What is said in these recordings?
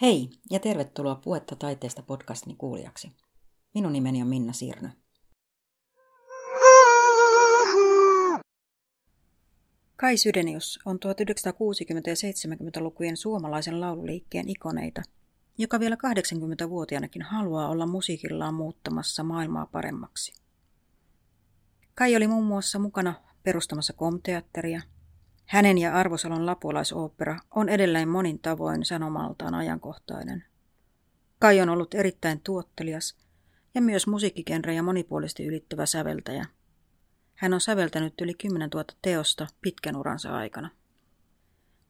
Hei ja tervetuloa Puetta taiteesta podcastin kuulijaksi. Minun nimeni on Minna Sirnö. Kai Sydenius on 1960- ja 70-lukujen suomalaisen laululiikkeen ikoneita, joka vielä 80-vuotiaanakin haluaa olla musiikillaan muuttamassa maailmaa paremmaksi. Kai oli muun muassa mukana perustamassa komteatteria – hänen ja Arvosalon lapualaisooppera on edelleen monin tavoin sanomaltaan ajankohtainen. Kai on ollut erittäin tuottelias ja myös musiikkikenrejä monipuolisesti ylittävä säveltäjä. Hän on säveltänyt yli 10 000 teosta pitkän uransa aikana.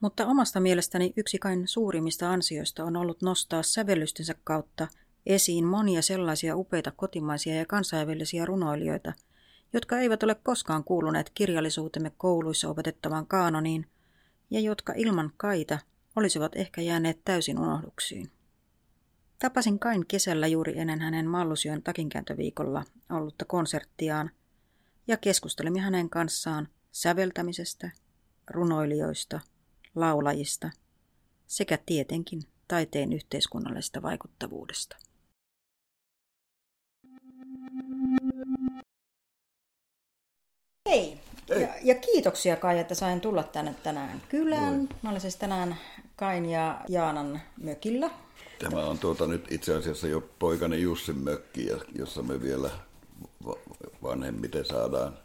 Mutta omasta mielestäni yksi kain suurimmista ansioista on ollut nostaa sävellystensä kautta esiin monia sellaisia upeita kotimaisia ja kansainvälisiä runoilijoita – jotka eivät ole koskaan kuuluneet kirjallisuutemme kouluissa opetettavaan kaanoniin ja jotka ilman kaita olisivat ehkä jääneet täysin unohduksiin. Tapasin Kain kesällä juuri ennen hänen Mallusyön takinkääntöviikolla ollutta konserttiaan ja keskustelimme hänen kanssaan säveltämisestä, runoilijoista, laulajista sekä tietenkin taiteen yhteiskunnallisesta vaikuttavuudesta. Hei! Ja, ja kiitoksia Kai, että sain tulla tänne tänään kylään. Moi. Mä olen siis tänään Kain ja Jaanan mökillä. Tämä on tuota nyt itse asiassa jo poikani Jussin mökki, jossa me vielä vanhemmiten saadaan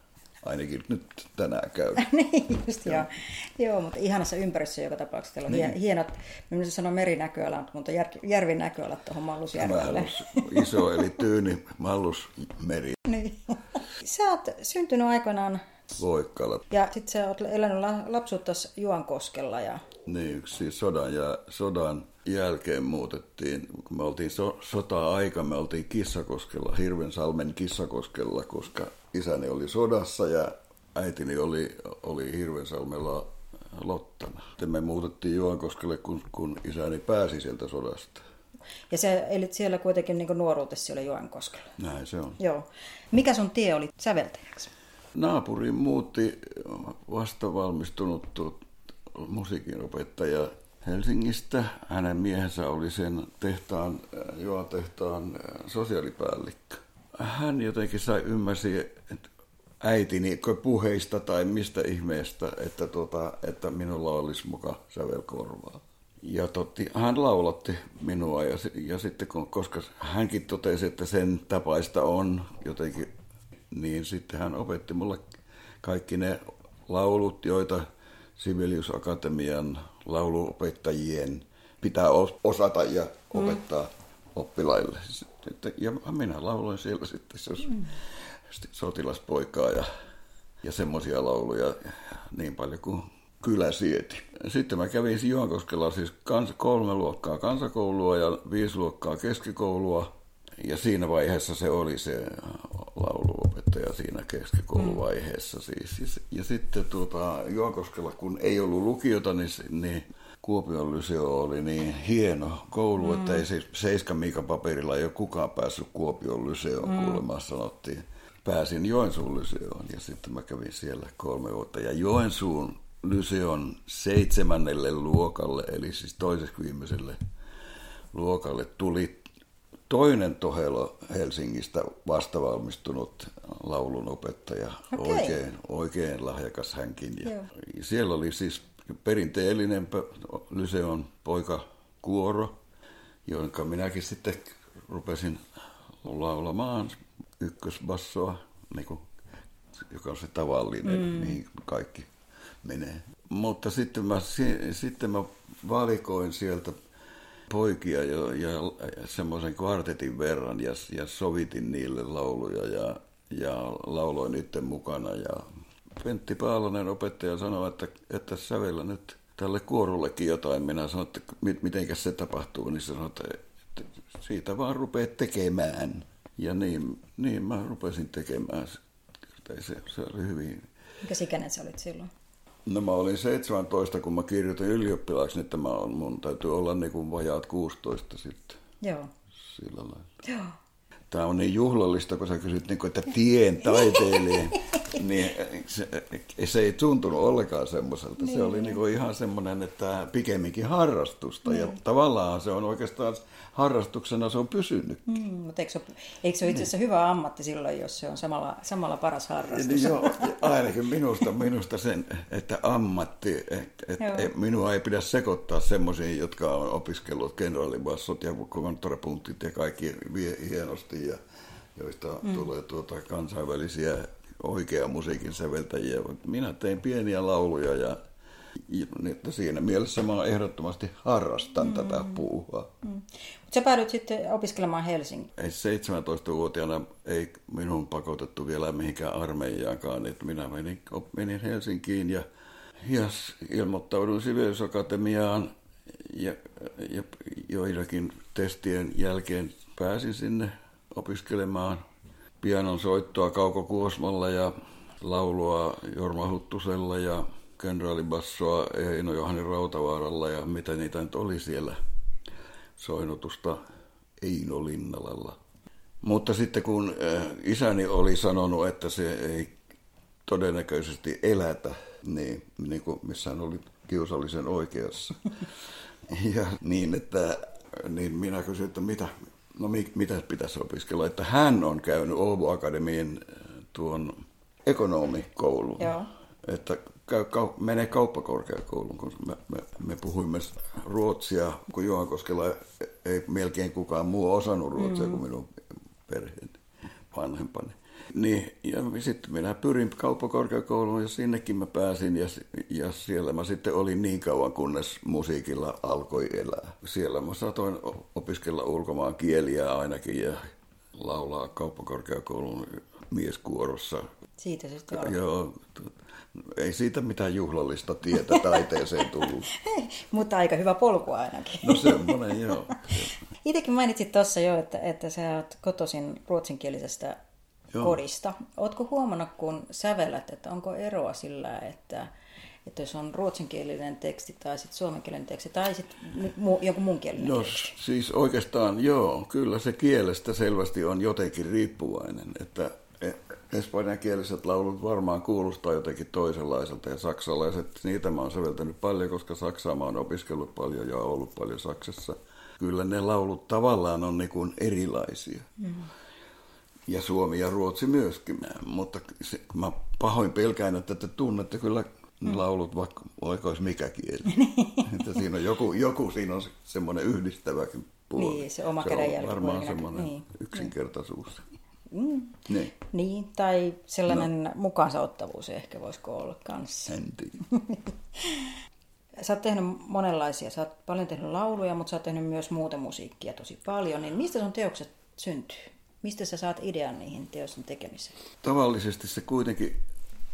ainakin nyt tänään käydä. niin, just joo. joo. mutta ihanassa ympäristössä joka tapauksessa. Teillä on niin. hienot, minä sanon merinäköalat, mutta jär, järvin näköalat tuohon Mallusjärvelle. iso eli tyyni Mallusmeri. niin. Sä oot syntynyt aikoinaan Voikkala. Ja sitten sä oot elänyt lapsuutta Juankoskella. Ja... Niin, siis sodan, ja, sodan jälkeen muutettiin, kun me oltiin so, sota-aika, me oltiin Kissakoskella, Hirvensalmen Kissakoskella, koska isäni oli sodassa ja äitini oli, oli Hirvensalmella Lottana. Sitten me muutettiin Juankoskelle, kun, kun isäni pääsi sieltä sodasta. Ja sä elit siellä kuitenkin niin nuoruutesi siellä Juankoskella. Näin se on. Joo. Mikä sun tie oli säveltäjäksi? Naapuriin muutti vasta valmistunut musiikinopettaja Helsingistä. Hänen miehensä oli sen tehtaan, Joa tehtaan sosiaalipäällikkö. Hän jotenkin sai ymmärsi, että äitini puheista tai mistä ihmeestä, että, tuota, että minulla olisi muka sävelkorvaa. Ja totti, hän laulatti minua ja, ja sitten kun, koska hänkin totesi, että sen tapaista on jotenkin, niin sitten hän opetti mulle kaikki ne laulut, joita Sibelius Akatemian lauluopettajien pitää osata ja opettaa mm. oppilaille. Ja minä lauloin siellä sitten se mm. sotilaspoikaa ja, ja semmoisia lauluja niin paljon kuin kylä sieti. Sitten mä kävin Juankoskella siis kans, kolme luokkaa kansakoulua ja viisi luokkaa keskikoulua. Ja siinä vaiheessa se oli se lauluopettaja siinä keskikouluvaiheessa mm. siis. Ja, sitten tuota, Juankoskella, kun ei ollut lukiota, niin, niin Kuopion lyseo oli niin hieno koulu, mm. että ei siis Seiska Miika paperilla ei ole kukaan päässyt Kuopion lyseoon, mm. kuulemma sanottiin. Pääsin Joensuun lyseoon ja sitten mä kävin siellä kolme vuotta. Ja Joensuun Lyseon seitsemännelle luokalle, eli siis toiseksi viimeiselle luokalle, tuli toinen Tohelo Helsingistä vastavalmistunut laulunopettaja, okay. oikein, oikein lahjakas hänkin. Ja siellä oli siis perinteellinen Lyseon poikakuoro, jonka minäkin sitten rupesin laulamaan ykkösbassoa, niin kuin, joka on se tavallinen, mm. mihin kaikki menee. Mutta sitten mä, sitten mä valikoin sieltä poikia jo, ja semmoisen kvartetin verran ja, ja sovitin niille lauluja ja, ja lauloin niiden mukana. Ja Pentti Paalonen opettaja sanoi, että, että sävellä nyt tälle kuorullekin jotain. Minä sanoin, että miten se tapahtuu, niin se sanoi, että, että siitä vaan rupeat tekemään. Ja niin, niin mä rupesin tekemään. Se, se oli hyvin... Mikä ikäinen sä olit silloin? No mä olin 17, kun mä kirjoitin ylioppilaaksi, niin tämä on, mun täytyy olla niin kuin vajaat 16 sitten. Joo. Sillä lailla. Joo. Tämä on niin juhlallista, kun sä kysyt, niin kuin, että tien taiteilija. niin se, se ei tuntunut ollenkaan semmoiselta. Niin. Se oli niin kuin ihan semmoinen, että pikemminkin harrastusta. Niin. Ja tavallaan se on oikeastaan harrastuksena se on pysynyt. Mm, mutta eikö se, eikö se ole itse asiassa niin. hyvä ammatti silloin, jos se on samalla, samalla paras harrastus? Niin, joo, ainakin minusta, minusta sen, että ammatti, että et, et, minua ei pidä sekoittaa semmoisiin, jotka on opiskellut kenraalibassot ja konttorapunktit ja kaikki vie hienosti ja joista mm. tulee tuota kansainvälisiä oikea musiikin säveltäjiä. Minä tein pieniä lauluja ja että siinä mielessä mä ehdottomasti harrastan mm. tätä puuhaa. Mm. Mutta sä päädyit sitten opiskelemaan Helsinkiin. Ei 17-vuotiaana ei minun pakotettu vielä mihinkään armeijaankaan. Että minä menin, menin Helsinkiin ja, ja ilmoittauduin Sibeliusakatemiaan ja, ja joidenkin testien jälkeen pääsin sinne opiskelemaan pianon soittoa Kauko Kuosmalla ja laulua Jorma Huttusella ja kenraalibassoa Eino Johanni Rautavaaralla ja mitä niitä nyt oli siellä soinnutusta Eino Linnalalla. Mutta sitten kun äh, isäni oli sanonut, että se ei todennäköisesti elätä, niin, niin kuin missä hän oli kiusallisen oikeassa. Ja niin, että niin minä kysyin, että mitä, no mitä pitäisi opiskella, että hän on käynyt Åbo Akademiin äh, tuon ekonomikoulun. Joo. Että käy, kau, menee kauppakorkeakouluun, kun me, me, me puhuimme ruotsia, kun Johankoskella ei melkein kukaan muu osannut ruotsia mm. kuin minun perheeni vanhempani. Niin, ja sitten minä pyrin kauppakorkeakouluun ja sinnekin mä pääsin ja, ja siellä mä sitten olin niin kauan, kunnes musiikilla alkoi elää. Siellä mä saatoin opiskella ulkomaan kieliä ainakin ja laulaa kauppakorkeakoulun mieskuorossa. Siitä se sitten Joo, ei siitä mitään juhlallista tietä taiteeseen tullut. Mutta aika hyvä polku ainakin. No semmoinen, joo. Itsekin mainitsit tuossa jo, että, että sä oot kotoisin ruotsinkielisestä joo. kodista. Ootko huomannut, kun sävellät, että onko eroa sillä, että, että jos on ruotsinkielinen teksti tai sitten suomenkielinen teksti tai sitten mu, joku muun kielinen no, teksti? siis oikeastaan joo, kyllä se kielestä selvästi on jotenkin riippuvainen, että espanjankieliset laulut varmaan kuulostaa jotenkin toisenlaiselta ja saksalaiset, niitä mä oon säveltänyt paljon, koska Saksaa mä oon opiskellut paljon ja ollut paljon Saksassa. Kyllä ne laulut tavallaan on niin kuin erilaisia. Mm. Ja Suomi ja Ruotsi myöskin. Mutta se, mä pahoin pelkään, että te tunnette kyllä mm. laulut, vaikka, vaikka olisi mikä kieli. että siinä on joku, joku siinä on semmoinen yhdistäväkin puoli. Niin, se oma se on varmaan semmoinen niin. yksinkertaisuus. Niin. Mm. Niin. niin. Tai sellainen no. mukaansa ottavuus ehkä voisiko olla kanssa. En tiedä. sä oot tehnyt monenlaisia. Sä oot paljon tehnyt lauluja, mutta sä oot tehnyt myös muuta musiikkia tosi paljon. Niin mistä sun teokset syntyy? Mistä sä saat idean niihin teosten tekemiseen? Tavallisesti se kuitenkin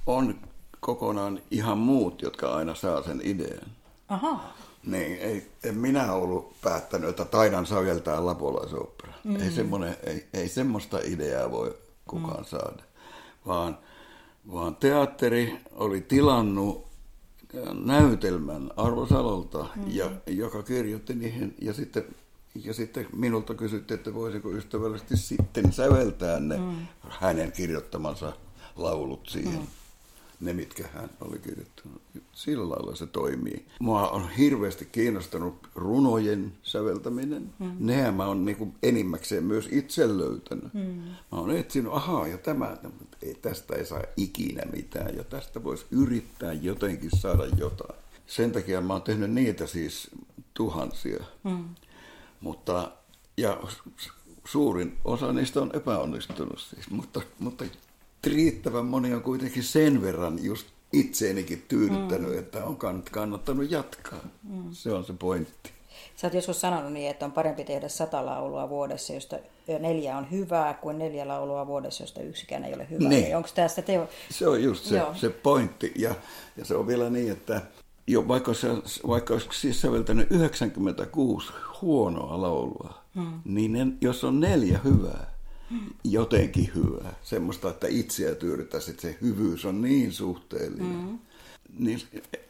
on kokonaan ihan muut, jotka aina saa sen idean. Aha. Niin, ei, en minä ollut päättänyt, että taidan säveltää lapolaisopera. Mm. Ei, ei, ei semmoista ideaa voi kukaan mm. saada. Vaan, vaan teatteri oli tilannut näytelmän Arvo Salolta, mm. ja, joka kirjoitti niihin, ja sitten, ja sitten minulta kysyttiin, että voisiko ystävällisesti sitten säveltää ne mm. hänen kirjoittamansa laulut siihen. Mm ne, mitkä hän oli kirjoittanut. Sillä lailla se toimii. Mua on hirveästi kiinnostanut runojen säveltäminen. Mm. Nehän mä oon niin enimmäkseen myös itse löytänyt. Mm. Mä oon etsinyt, ahaa, ja tämä, ei, tästä ei saa ikinä mitään, ja tästä voisi yrittää jotenkin saada jotain. Sen takia mä oon tehnyt niitä siis tuhansia. Mm. Mutta, ja suurin osa niistä on epäonnistunut siis, mutta, mutta riittävän moni on kuitenkin sen verran just itseenikin tyydyttänyt, mm. että on kannattanut jatkaa. Mm. Se on se pointti. Sä oot joskus sanonut niin, että on parempi tehdä sata laulua vuodessa, josta neljä on hyvää, kuin neljä laulua vuodessa, josta yksikään ei ole hyvää. Niin. Onko tästä teo... Se on just se, se pointti. Ja, ja se on vielä niin, että jo vaikka, se, vaikka olisi siis säveltänyt 96 huonoa laulua, mm. niin ne, jos on neljä hyvää, jotenkin hyvää. Semmoista, että itseä tyydyttäisi, että se hyvyys on niin suhteellinen. Mm. Niin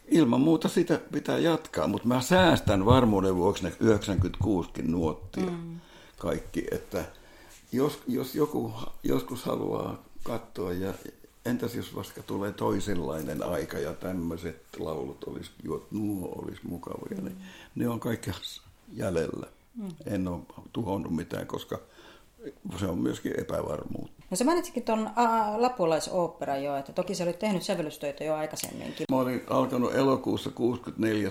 ilman muuta sitä pitää jatkaa, mutta mä säästän varmuuden vuoksi ne 96kin nuottia mm. kaikki, että jos, jos joku joskus haluaa katsoa ja, entäs jos vasta tulee toisenlainen aika ja tämmöiset laulut olisi, nuo olisi mukavia, mm. niin ne on kaikki jäljellä. Mm. En ole tuhonnut mitään, koska se on myöskin epävarmuutta. No sä mainitsikin tuon lapuolaisooppera jo, että toki sä olit tehnyt sävellystöitä jo aikaisemminkin. Mä olin alkanut elokuussa 64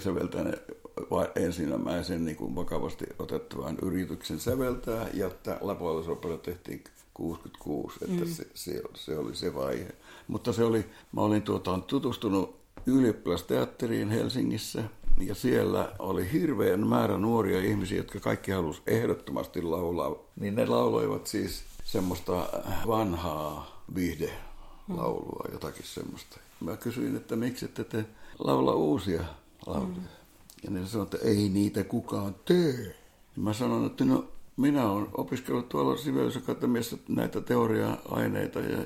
säveltää ensimmäisen niin kuin vakavasti otettavan yrityksen säveltää, ja tämä lapuolaisooppera tehtiin 66, että mm. se, se, se, oli se vaihe. Mutta se oli, mä olin tuota, tutustunut ylioppilasteatteriin Helsingissä, ja siellä oli hirveän määrä nuoria ihmisiä, jotka kaikki halusivat ehdottomasti laulaa. Niin ne lauloivat siis semmoista vanhaa viihdelaulua, jotakin semmoista. Mä kysyin, että miksi ette te laula uusia lauluja. Mm. Ja ne sanoivat, että ei niitä kukaan tee. Mä sanoin, että no minä olen opiskellut tuolla Sibeliusakatemiassa näitä teoria-aineita, ja,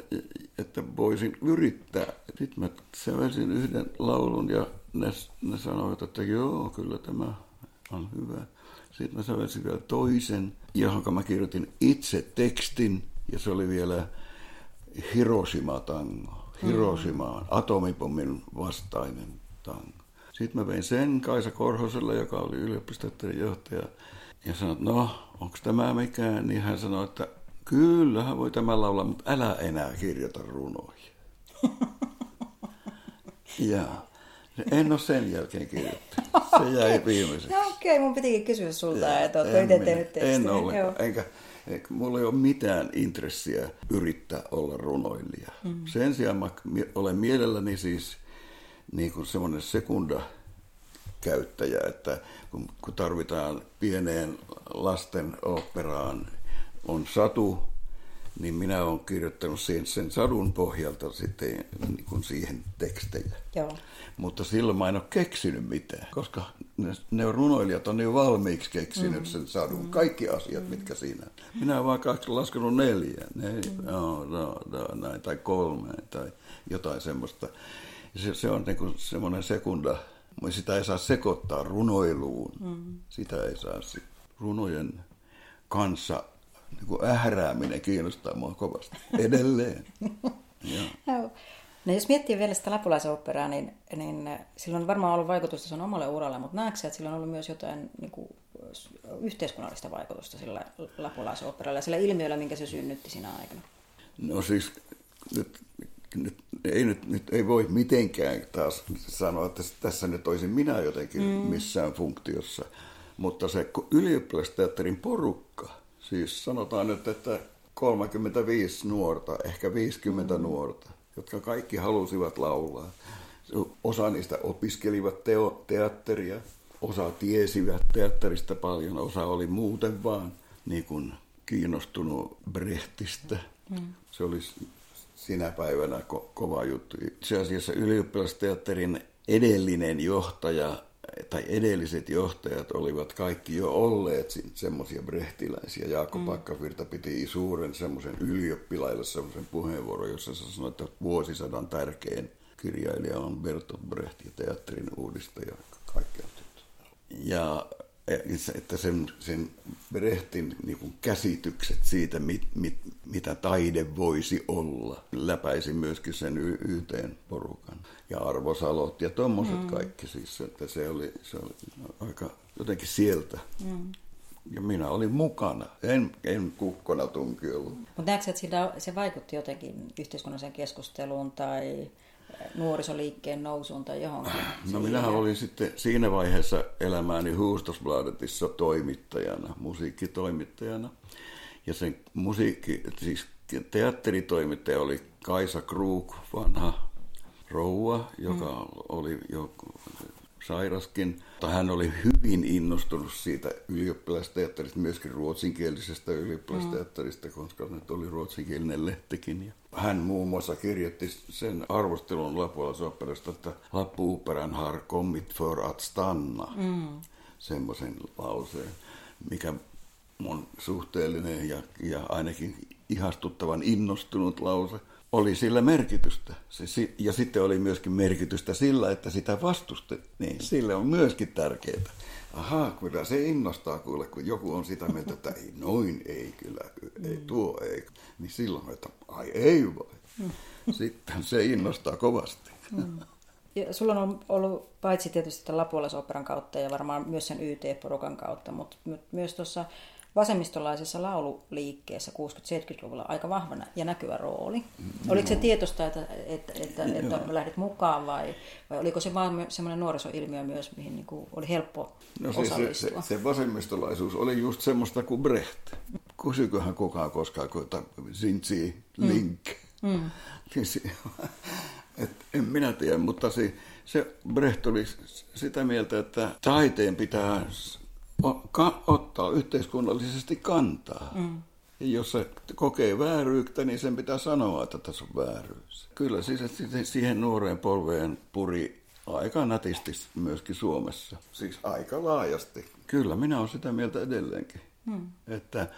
että voisin yrittää. Sitten mä sävelsin yhden laulun ja ne, ne sanoivat, että joo, kyllä tämä on hyvä. Sitten mä sävelsin vielä toisen, johon mä kirjoitin itse tekstin, ja se oli vielä Hiroshima-tango. Hiroshima, atomipommin vastainen tango. Sitten mä vein sen Kaisa Korhoselle, joka oli yliopistoteatterin johtaja, ja sanoin, että no, onko tämä mikään? Niin hän sanoi, että kyllä, hän voi tämä laulaa, mutta älä enää kirjoita runoja. ja en ole sen jälkeen kirjoittanut. Se jäi viimeiseksi. no okei, okay, mun pitikin kysyä sulta, ja, että oletko itse tehnyt tekstin. En ole, enkä, enkä, mulla ei ole mitään intressiä yrittää olla runoilija. Mm. Sen sijaan mä olen mielelläni siis niin kuin semmoinen sekunda käyttäjä, että kun, kun tarvitaan pieneen lasten operaan on satu, niin minä olen kirjoittanut sen, sen sadun pohjalta sitten niin kuin siihen tekstejä. Joo. Mutta silloin mä en ole keksinyt mitään, koska ne, ne runoilijat on jo valmiiksi keksinyt mm. sen sadun. Mm. Kaikki asiat, mm. mitkä siinä Minä olen vaan kaksi laskenut neljä, ne, mm. no, no, no, näin, tai kolme tai jotain semmoista. Se, se on niin semmoinen sekunda, sitä ei saa sekoittaa runoiluun. Mm. Sitä ei saa. Runojen kanssa niin kuin ährääminen kiinnostaa mua kovasti edelleen. ja. No jos miettii vielä sitä lapulaisoperaa, niin, niin sillä on varmaan ollut vaikutusta sen omalle uralle, mutta näetkö että sillä on ollut myös jotain niin kuin, yhteiskunnallista vaikutusta sillä lapulaisoperalla ja sillä ilmiöllä, minkä se synnytti siinä aikana? No siis nyt, nyt, ei, nyt, nyt ei voi mitenkään taas sanoa, että tässä nyt olisin minä jotenkin mm. missään funktiossa, mutta se ylioppilasteatterin porukka, siis sanotaan nyt, että 35 nuorta, ehkä 50 mm. nuorta, jotka kaikki halusivat laulaa. Osa niistä opiskelivat teo, teatteria, osa tiesivät teatterista paljon, osa oli muuten vaan niin kuin kiinnostunut Brechtistä. Mm. Se oli sinä päivänä ko- kova juttu. Itse asiassa ylioppilasteatterin edellinen johtaja tai edelliset johtajat olivat kaikki jo olleet semmoisia brehtiläisiä. Jaakko mm. Pakkavirta piti suuren semmoisen ylioppilaille semmoisen puheenvuoron, jossa se sanoi, että vuosisadan tärkein kirjailija on Bertolt Brecht ja teatterin uudistaja kaikkea. Ja että sen, sen Brehtin niin kuin käsitykset siitä, mit, mit, mitä taide voisi olla, läpäisi myöskin sen y- yhteen porukan. Ja arvosalot ja tuommoiset mm. kaikki siis, että se oli, se oli aika jotenkin sieltä. Mm. Ja minä olin mukana, en, en kukkona tunki ollut. Mutta näetkö, että se vaikutti jotenkin yhteiskunnalliseen keskusteluun tai nuorisoliikkeen nousuun tai johonkin? No minähän olin sitten siinä vaiheessa elämääni Huustosbladetissa toimittajana, musiikkitoimittajana. Ja sen musiikki, siis teatteritoimittaja oli Kaisa Krug, vanha rouva, joka mm. oli jo sairaskin. Mutta hän oli hyvin innostunut siitä ylioppilasteatterista, myöskin ruotsinkielisestä ylioppilasteatterista, koska nyt oli ruotsinkielinen lehtikin. Ja hän muun muassa kirjoitti sen arvostelun Lapualaisopperasta, että Lappu-operan har kommit för att stanna. Mm. Semmoisen lauseen, mikä mun suhteellinen ja, ja ainakin ihastuttavan innostunut lause, oli sillä merkitystä. Se, ja sitten oli myöskin merkitystä sillä, että sitä vastustettiin. Niin, sille on myöskin tärkeää. Ahaa, kyllä se innostaa kuule, kun joku on sitä mieltä, että ei noin, ei kyllä, ei tuo, ei. Niin silloin, että ai ei voi. Sitten se innostaa kovasti. Mm. Ja sulla on ollut paitsi tietysti Lapuolaisoperan kautta ja varmaan myös sen YT-porukan kautta, mutta myös tuossa vasemmistolaisessa laululiikkeessä 60-70-luvulla aika vahva ja näkyvä rooli. Mm, Oliko se tietoista, että, että, että, että lähdit mukaan vai, vai oliko se vain semmoinen nuorisoilmiö myös, mihin niin kuin oli helppo no, siis osallistua? Se, se, se vasemmistolaisuus oli just semmoista kuin Brecht. Kysyköhän kukaan koskaan, kun Zinzi Link. Mm. Mm. Et en minä tiedä, mutta se, se Brecht oli sitä mieltä, että taiteen pitää ottaa yhteiskunnallisesti kantaa. Mm. Ja jos se kokee vääryyttä, niin sen pitää sanoa, että tässä on vääryys. Kyllä siis siihen nuoreen polveen puri aika nätisti myöskin Suomessa. Siis aika laajasti. Kyllä, minä olen sitä mieltä edelleenkin. Mm. Että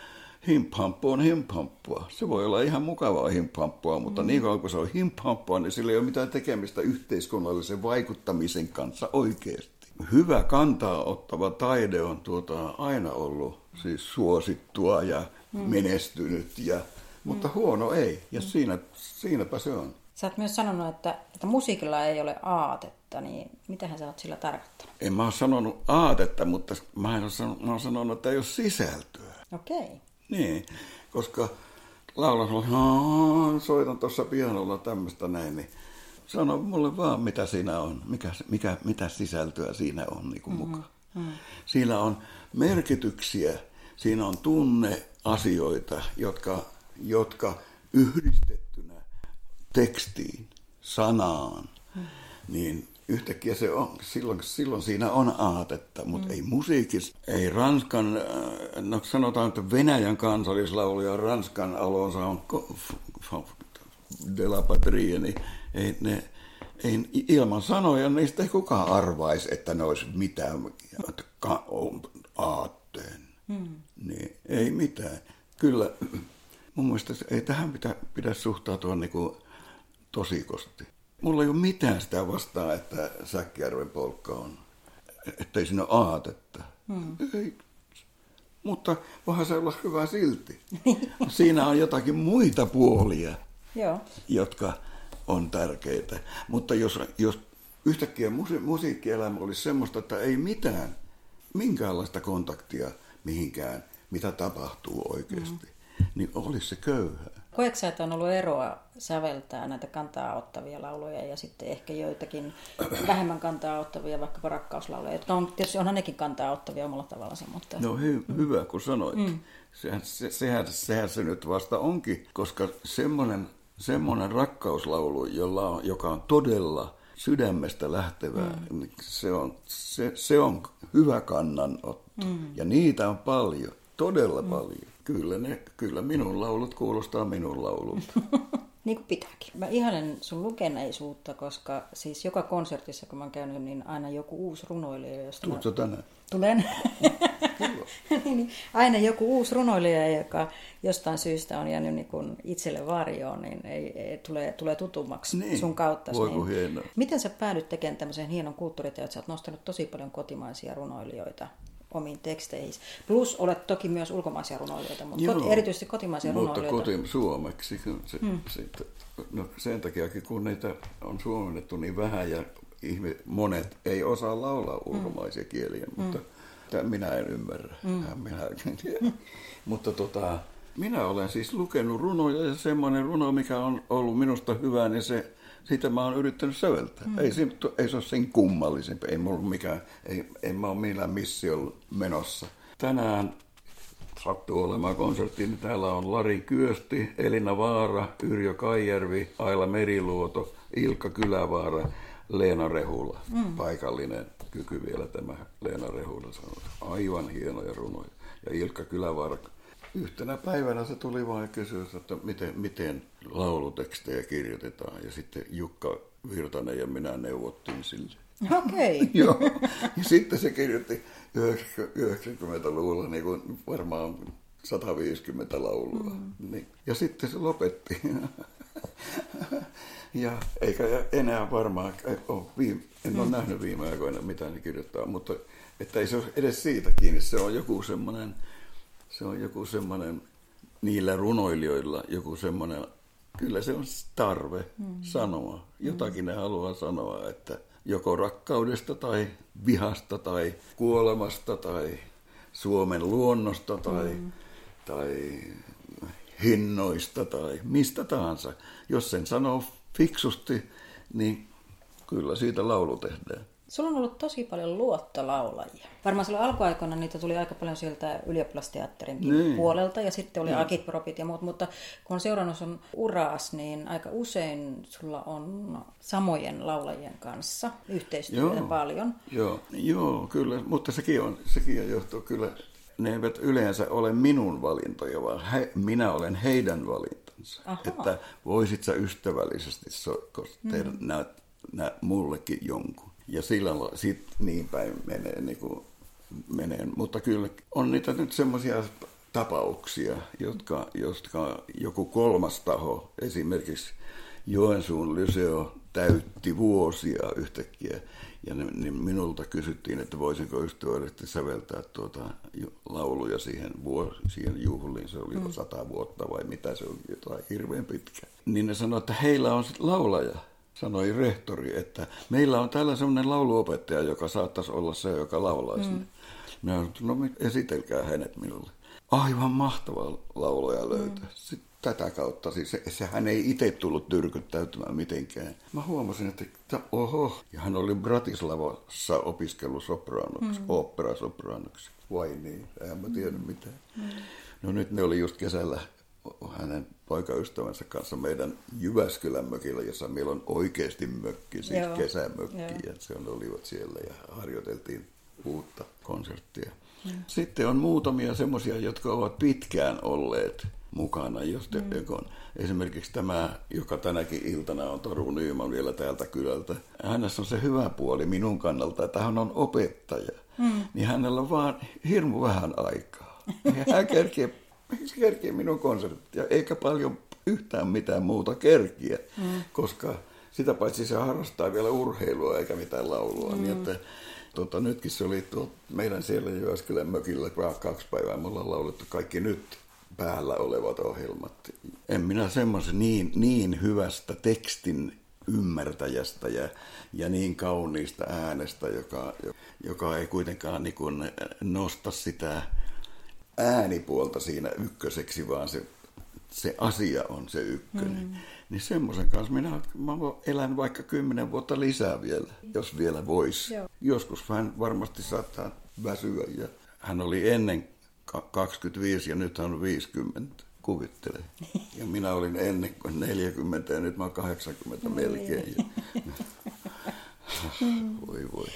himphamppu on himphamppua. Se voi olla ihan mukavaa himphamppua, mutta mm. niin kauan kuin se on himphamppua, niin sillä ei ole mitään tekemistä yhteiskunnallisen vaikuttamisen kanssa oikeasti hyvä kantaa ottava taide on tuota, aina ollut siis suosittua ja mm. menestynyt, ja, mutta mm. huono ei. Ja mm. siinä, siinäpä se on. Sä oot myös sanonut, että, että musiikilla ei ole aatetta, niin mitähän sä oot sillä tarkoittanut? En mä ole sanonut aatetta, mutta mä, ole sanonut, mä oon sanonut, että ei ole sisältöä. Okei. Okay. Niin, koska laulan, soitan tuossa pianolla tämmöistä näin, niin Sano mulle vaan, mitä siinä on, mikä, mikä, mitä sisältöä siinä on niin kuin mm-hmm. mukaan. Mm-hmm. Siinä on merkityksiä, siinä on tunneasioita, jotka, jotka yhdistettynä tekstiin, sanaan, mm. niin yhtäkkiä se on, silloin, silloin siinä on aatetta, mutta mm. ei musiikissa, ei Ranskan, äh, no sanotaan, että Venäjän kansallislaulu ja Ranskan alonsa on de la patrie, niin ei, ne, ei, ilman sanoja niistä ei kukaan arvaisi, että ne olisi mitään aatteen. Hmm. Niin, ei mitään. Kyllä, mun mielestä ei tähän pitä, pidä suhtautua niin kuin tosikosti. Mulla ei ole mitään sitä vastaan, että Säkkijärven polkka on, ettei siinä ole aatetta. Hmm. Ei, mutta voihan se olla hyvä silti. Siinä on jotakin muita puolia, Joo. jotka on tärkeitä. Mutta jos, jos yhtäkkiä musi- musiikkielämä olisi semmoista, että ei mitään, minkäänlaista kontaktia mihinkään, mitä tapahtuu oikeasti, mm. niin olisi se köyhää. Koetko että on ollut eroa säveltää näitä kantaa ottavia lauluja ja sitten ehkä joitakin vähemmän kantaa ottavia, vaikka rakkauslauluja, jotka on, tietysti onhan nekin kantaa ottavia omalla tavallaan. Mutta... No hy- hyvä, kun sanoit. Mm. Sehän, se, sehän, sehän se nyt vasta onkin, koska semmoinen semmoinen rakkauslaulu, jolla on, joka on todella sydämestä lähtevää, mm. Se, on, se, se on hyvä kannanotto. Mm. Ja niitä on paljon, todella mm. paljon. Kyllä, ne, kyllä minun laulut kuulostaa minun laululta. niin kuin pitääkin. Mä ihanen sun lukeneisuutta, koska siis joka konsertissa, kun mä oon käynyt, niin aina joku uusi runoilija. Josta Tuutko mä... tänään? Tulen. Niin, niin, aina joku uusi runoilija, joka jostain syystä on jäänyt niin kuin itselle varjoon, niin ei, ei, tulee, tulee tutummaksi niin. sun kautta. Voi niin. hienoa. Miten sä päädyt tekemään tämmöisen hienon kulttuuriteon, että sä oot nostanut tosi paljon kotimaisia runoilijoita omiin teksteihin. Plus olet toki myös ulkomaisia runoilijoita, mutta Joo, erityisesti kotimaisia mutta runoilijoita. Mutta suomeksi. Se, hmm. sit, no sen takia, kun niitä on suomennettu niin vähän ja ihme, monet ei osaa laulaa hmm. ulkomaisia hmm. kieliä, mutta hmm. minä en ymmärrä. Hmm. Minä, mutta tota, minä olen siis lukenut runoja ja semmoinen runo, mikä on ollut minusta hyvä, niin se sitä mä oon yrittänyt säveltää. Mm. Ei, se, ei se ole sen kummallisempi. Ei mulla mikään, ei, en mä ole millään missiolla menossa. Tänään sattuu olemaan konsertti, niin täällä on Lari Kyösti, Elina Vaara, Yrjö Kaijärvi, Aila Meriluoto, Ilkka Kylävaara, Leena Rehula. Mm. Paikallinen kyky vielä tämä Leena Rehula sanoo. Aivan hienoja runoja. Ja Ilkka Kylävaara yhtenä päivänä se tuli vain kysyä, että miten, miten laulutekstejä kirjoitetaan. Ja sitten Jukka Virtanen ja minä neuvottiin sille. Okei. Okay. Joo. Ja sitten se kirjoitti 90-luvulla niin kuin varmaan 150 laulua. Mm. Niin. Ja sitten se lopetti. ja eikä enää varmaan ole viime, en ole mm. nähnyt viime aikoina mitä ne kirjoittaa, mutta että ei se ole edes siitä kiinni. Se on joku semmoinen, se on joku semmoinen, niillä runoilijoilla joku semmoinen, kyllä se on tarve mm. sanoa. Jotakin mm. ne haluaa sanoa, että joko rakkaudesta tai vihasta tai kuolemasta tai Suomen luonnosta tai, mm. tai hinnoista tai mistä tahansa. Jos sen sanoo fiksusti, niin kyllä siitä laulu tehdään. Sulla on ollut tosi paljon luottolaulajia. Varmaan silloin alkuaikoina niitä tuli aika paljon sieltä ylioppilasteatterinkin niin. puolelta ja sitten oli agitpropit ja muut, mutta kun on seurannut sun uraas, niin aika usein sulla on samojen laulajien kanssa yhteistyötä joo, paljon. Joo, joo, kyllä, mutta sekin on, sekin on johtuu kyllä, ne eivät yleensä ole minun valintoja, vaan he, minä olen heidän valintansa. Aha. Että voisit sä ystävällisesti so, tehdä mm. nä, nä, mullekin jonkun. Ja sillä sit niin päin menee, niin kuin menee. Mutta kyllä on niitä nyt semmoisia tapauksia, jotka, jotka joku kolmas taho, esimerkiksi Joensuun lyseo täytti vuosia yhtäkkiä. Ja ne, niin minulta kysyttiin, että voisinko ystävällisesti säveltää tuota lauluja siihen, vuos, siihen juhliin. Se oli mm. sata vuotta vai mitä se oli, jotain hirveän pitkä. Niin ne sanoivat, että heillä on laulaja sanoi rehtori, että meillä on täällä sellainen lauluopettaja, joka saattaisi olla se, joka laulaisi. Mm. Minä sanoin, no esitelkää hänet minulle. Aivan mahtava laulaja löytää. Mm. Sitten tätä kautta, siis se, sehän ei itse tullut tyrkyttäytymään mitenkään. Mä huomasin, että oho, ja hän oli Bratislavassa opiskellut sopraanoksi, mm. operasopraanoksi. Vai niin, eihän mä tiedä mitään. Mm. No nyt ne oli just kesällä hänen poikaystävänsä kanssa meidän Jyväskylän mökillä, jossa meillä on oikeasti mökki, siis Joo. kesämökki. Joo. Ja se on olivat siellä ja harjoiteltiin uutta konserttia. Mm. Sitten on muutamia semmoisia, jotka ovat pitkään olleet mukana. Jos te, mm. on, esimerkiksi tämä, joka tänäkin iltana on Toru Nyyman vielä täältä kylältä. Hänessä on se hyvä puoli minun kannalta, että hän on opettaja. Mm. Niin hänellä on vaan hirmu vähän aikaa. Ja hän kerkee se kerkee minun konserttia, eikä paljon yhtään mitään muuta kerkiä, mm. koska sitä paitsi se harrastaa vielä urheilua eikä mitään laulua. Niin mm. Niin että, tota, nytkin se oli tuo, meidän siellä Jyväskylän mökillä kaksi päivää, me ollaan laulettu kaikki nyt päällä olevat ohjelmat. En minä semmoisen niin, niin hyvästä tekstin ymmärtäjästä ja, ja niin kauniista äänestä, joka, joka ei kuitenkaan niin nosta sitä äänipuolta siinä ykköseksi, vaan se, se asia on se ykkönen. Mm. Niin semmoisen kanssa minä, mä elän vaikka kymmenen vuotta lisää vielä, jos vielä voisi. Joskus hän varmasti saattaa väsyä. Ja hän oli ennen 25 ja nyt hän on 50 kuvittele. Ja minä olin ennen 40 ja nyt mä oon 80 melkein. Ja... voi voi.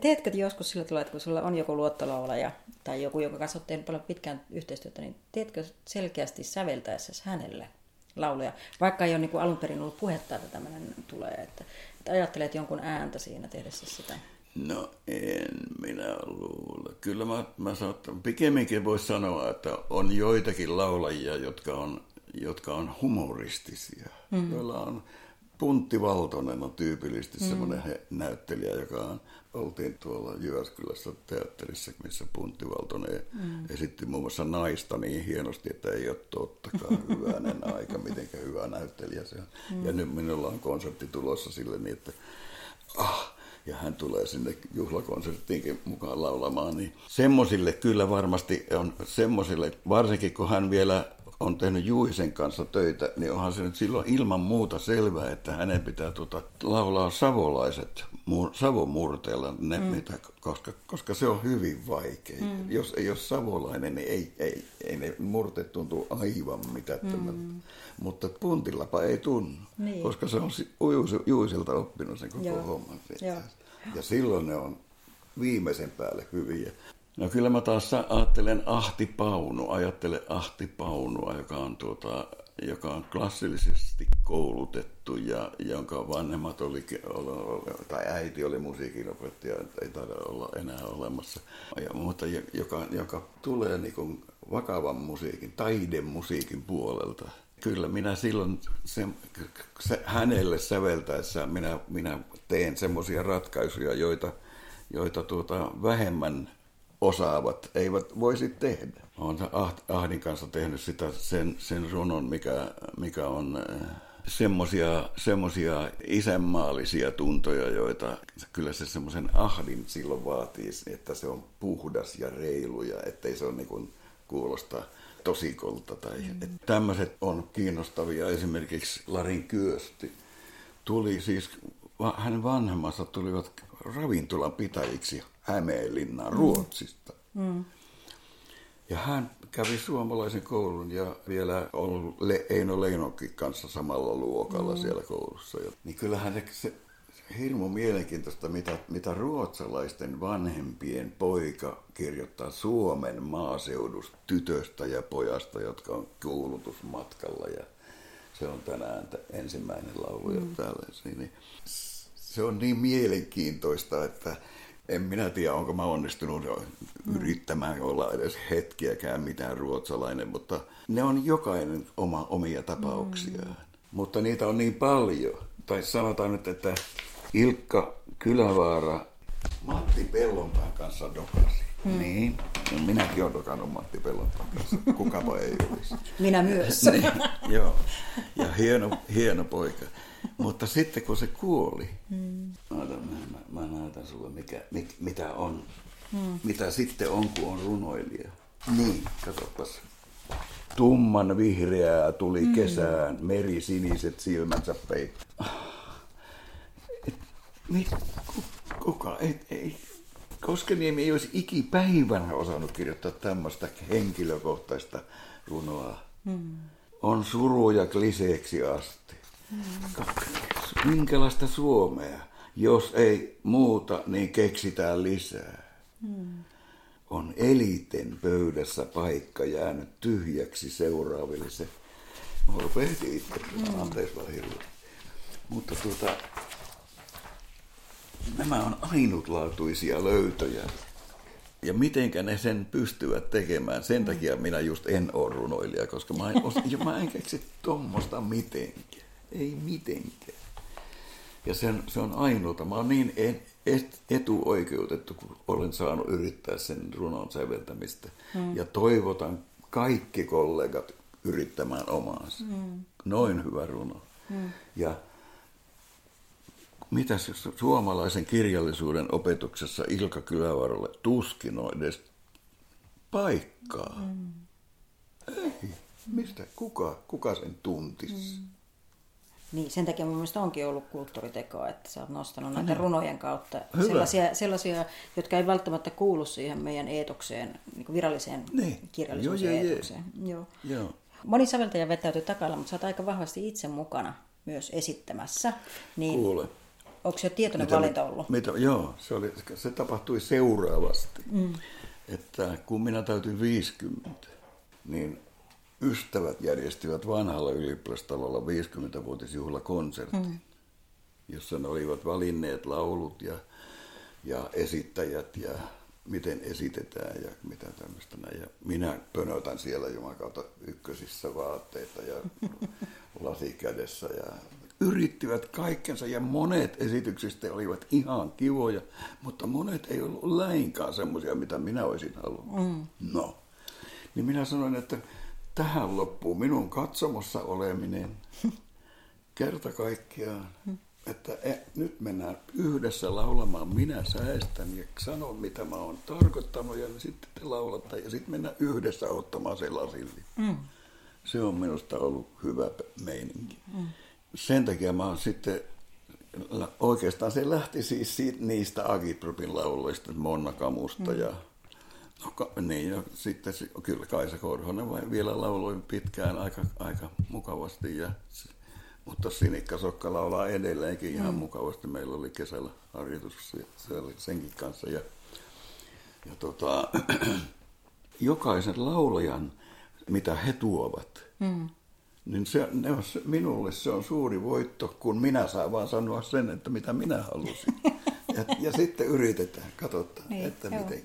Teetkö joskus sillä tavalla, että kun sulla on joku luottolaulaja tai joku, joka kanssa on tehnyt paljon pitkään yhteistyötä, niin teetkö selkeästi säveltäessä hänelle lauluja? Vaikka ei ole niin kuin alun perin ollut puhetta, että tämmöinen tulee, että, että ajattelet jonkun ääntä siinä tehdessä sitä. No en minä luule. Kyllä mä, mä sanon, pikemminkin voisi sanoa, että on joitakin laulajia, jotka on, jotka on humoristisia, mm. joilla on Puntti Valtonen on tyypillisesti mm. semmoinen näyttelijä, joka on, oltiin tuolla Jyväskylässä teatterissa, missä Puntti Valtonen mm. esitti muun muassa naista niin hienosti, että ei ole tottakaan hyvänen aika, miten hyvä näyttelijä se on. Mm. Ja nyt minulla on konsertti tulossa sille niin, että ah, ja hän tulee sinne juhlakonserttiinkin mukaan laulamaan, niin semmoisille kyllä varmasti on semmoisille, varsinkin kun hän vielä on tehnyt Juisen kanssa töitä, niin onhan se nyt silloin ilman muuta selvää, että hänen pitää tuota, laulaa savolaiset Savon murteella, ne, mm. mitä, koska, koska se on hyvin vaikea. Mm. Jos ei ole savolainen, niin ei, ei, ei ne murteet tuntuu aivan mitättömät. Mm. Mutta puntillapa ei tunnu, niin. koska se on Juisilta oppinut sen koko Joo. homman. Ja silloin ne on viimeisen päälle hyviä. No kyllä mä taas ajattelen Ahti Paunu, ajattelen Ahti Paunua, joka on tuota, joka on klassillisesti koulutettu ja jonka vanhemmat oli, tai äiti oli musiikinopettaja, ei taida olla enää olemassa, ja, mutta joka, joka tulee niin kuin vakavan musiikin, taidemusiikin puolelta. Kyllä minä silloin se, se, hänelle säveltäessä minä, minä teen semmoisia ratkaisuja, joita, joita tuota, vähemmän osaavat eivät voisi tehdä. Olen Ahdin kanssa tehnyt sitä, sen, sen runon, mikä, mikä on eh, semmoisia semmosia isänmaallisia tuntoja, joita kyllä se semmoisen ahdin silloin vaatii, että se on puhdas ja reilu ja ettei se ole niin kuin kuulosta tosikolta. Tai, mm. Tämmöiset on kiinnostavia. Esimerkiksi Larin Kyösti tuli siis, hänen vanhemmansa tulivat ravintolan pitäjiksi Hämeenlinnaan mm. Ruotsista. Mm. Ja hän kävi suomalaisen koulun ja vielä on Le- Eino Leinokin kanssa samalla luokalla mm. siellä koulussa. Ja, niin kyllähän se, se hirmu mielenkiintoista, mitä, mitä ruotsalaisten vanhempien poika kirjoittaa Suomen maaseudusta tytöstä ja pojasta, jotka on kuulutusmatkalla. Ja se on tänään ensimmäinen laulu mm. täällä. Niin se on niin mielenkiintoista, että en minä tiedä, onko mä onnistunut yrittämään olla edes hetkiäkään mitään ruotsalainen, mutta ne on jokainen oma, omia tapauksiaan. Mm. Mutta niitä on niin paljon. Tai sanotaan nyt, että Ilkka Kylävaara Matti Pellonpään kanssa dokasi. Hmm. Niin, no minäkin olen dokannut Matti Pellonpään kanssa, kukapa ei olisi. Minä myös. niin, joo, ja hieno, hieno poika. Mutta sitten kun se kuoli, hmm. mä, mä, mä näytän sulle mikä, mit, mitä on, hmm. mitä sitten on, kun on runoilija. Niin, katsopas. Tumman vihreää tuli hmm. kesään, meri siniset silmänsä peit. Mit, kuka, ei, ei, Koskeniemi ei olisi ikipäivänä osannut kirjoittaa tämmöistä henkilökohtaista runoa. Hmm. On suruja kliseeksi asti. Hmm. Minkälaista Suomea? Jos ei muuta, niin keksitään lisää. Hmm. On eliten pöydässä paikka jäänyt tyhjäksi seuraaville. Se, mä itse, hmm. anteeksi. Mutta tuota, nämä on ainutlaatuisia löytöjä. Ja mitenkä ne sen pystyvät tekemään, sen takia minä just en ole runoilija, koska mä en, osa, mä en keksi tuommoista mitenkään. Ei mitenkään. Ja sen, se on ainoa. Mä oon niin et, et, etuoikeutettu, kun olen saanut yrittää sen runon säveltämistä. Hmm. Ja toivotan kaikki kollegat yrittämään omaansa. Hmm. Noin hyvä runo. Hmm. Ja mitä suomalaisen kirjallisuuden opetuksessa Ilka Kylävarolle tuskin on edes paikkaa. Mm. Ei, mistä, kuka, kuka sen tuntisi? Mm. Niin, sen takia mun mielestä onkin ollut kulttuuritekoa, että sä oot nostanut näiden no. runojen kautta sellaisia, sellaisia, jotka ei välttämättä kuulu siihen meidän eetokseen, niin viralliseen niin. kirjallisuuteen Joo, eetokseen. Joo. Joo. Moni säveltäjä vetäytyy takalla, mutta sä oot aika vahvasti itse mukana myös esittämässä. Niin Kuule. Onko se tietoinen mitä, valinta ollut? Mitä, joo, se, oli, se tapahtui seuraavasti. Mm. Että kun minä täytin 50, niin ystävät järjestivät vanhalla ylioppilastalolla 50-vuotisjuhlakonsertin, mm. jossa ne olivat valinneet laulut ja, ja esittäjät ja miten esitetään ja mitä tämmöistä. Ja minä pönötän siellä Jumakauta ykkösissä vaatteita ja lasi kädessä ja yrittivät kaikkensa ja monet esityksistä olivat ihan kivoja, mutta monet ei ollut lainkaan semmoisia, mitä minä olisin halunnut. Mm. No, niin minä sanoin, että tähän loppuu minun katsomossa oleminen kerta kaikkiaan. Että e, nyt mennään yhdessä laulamaan, minä säästän ja sanon mitä mä oon tarkoittanut ja sitten te laulatte ja sitten mennään yhdessä ottamaan se lasille. Mm. Se on minusta ollut hyvä meininki. Mm sen takia mä oon sitten, oikeastaan se lähti siis siitä, niistä Agitropin lauluista, Monna Kamusta mm. ja niin, ja sitten kyllä Kaisa Korhonen vielä lauloi pitkään aika, aika mukavasti, ja, mutta Sinikka Sokka laulaa edelleenkin ihan mm. mukavasti. Meillä oli kesällä harjoitus senkin kanssa. Ja, ja tota, jokaisen laulajan, mitä he tuovat, mm niin se, ne on, minulle se on suuri voitto, kun minä saan vaan sanoa sen, että mitä minä halusin. Ja, ja sitten yritetään, katsotaan, niin, että miten.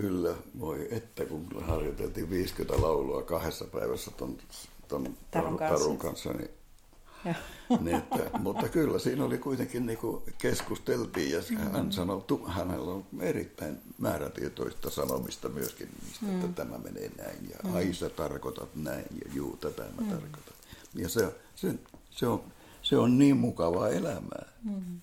Kyllä, voi, että kun harjoiteltiin 50 laulua kahdessa päivässä ton, ton Tarun, kanssa. Tarun kanssa, niin niin että, mutta kyllä siinä oli kuitenkin niin kuin keskusteltiin ja mm-hmm. hän sanoi, hänellä on erittäin määrätietoista sanomista myöskin, mistä, mm. että tämä menee näin ja mm. ai sä tarkoitat näin ja juu, tätä mä mm. tarkoitan. Ja se, se, se, on, se on niin mukavaa elämää. Mm.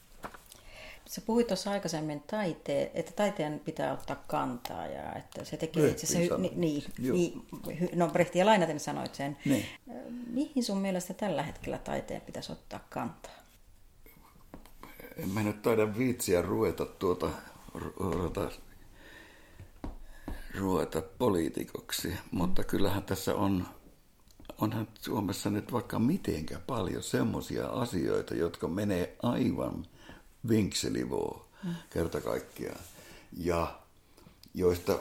Sä puhuit tuossa aikaisemmin, taiteen, että taiteen pitää ottaa kantaa ja että se tekee itse asiassa... Hy- niin, niin, no Brehtiä lainaten sanoit sen. Niin. Mihin sun mielestä tällä hetkellä taiteen pitäisi ottaa kantaa? En mä nyt taida viitsiä ruveta tuota, ruveta, ruveta poliitikoksi, mutta kyllähän tässä on, onhan Suomessa nyt vaikka mitenkä paljon semmoisia asioita, jotka menee aivan vinkselivoo kerta kaikkiaan. Ja joista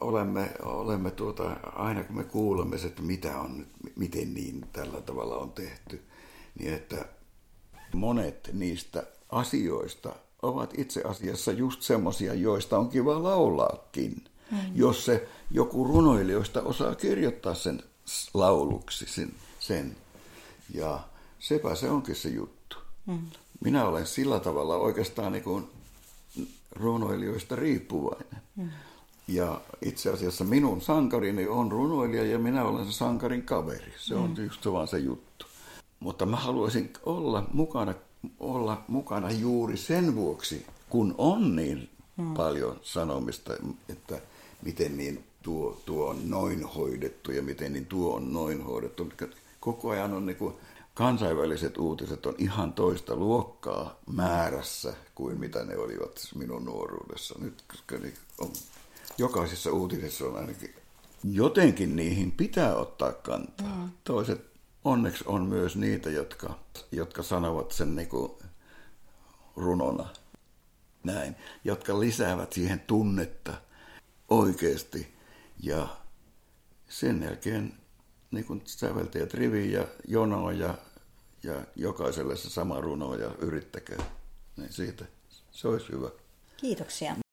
olemme, olemme tuota, aina kun me kuulemme, että mitä on nyt, miten niin tällä tavalla on tehty, niin että monet niistä asioista ovat itse asiassa just semmoisia, joista on kiva laulaakin. Mm. Jos se joku runoilijoista osaa kirjoittaa sen lauluksi sen, sen. Ja sepä se onkin se juttu. Mm. Minä olen sillä tavalla oikeastaan niin kuin runoilijoista riippuvainen. Mm. Ja itse asiassa minun sankarini on runoilija ja minä olen se sankarin kaveri. Se on mm. just vaan se juttu. Mutta mä haluaisin olla mukana, olla mukana juuri sen vuoksi, kun on niin mm. paljon sanomista, että miten niin tuo, tuo on noin hoidettu ja miten niin tuo on noin hoidettu. Koko ajan on niin kuin kansainväliset uutiset on ihan toista luokkaa määrässä kuin mitä ne olivat minun nuoruudessa. Nyt koska on, jokaisessa uutisessa on ainakin jotenkin niihin pitää ottaa kantaa. Mm. Toiset onneksi on myös niitä, jotka, jotka sanovat sen niin kuin runona näin, jotka lisäävät siihen tunnetta oikeasti ja sen jälkeen niin kuin säveltäjät riviin ja jonoa ja, ja jokaiselle se sama runo ja yrittäkää. Niin siitä se olisi hyvä. Kiitoksia.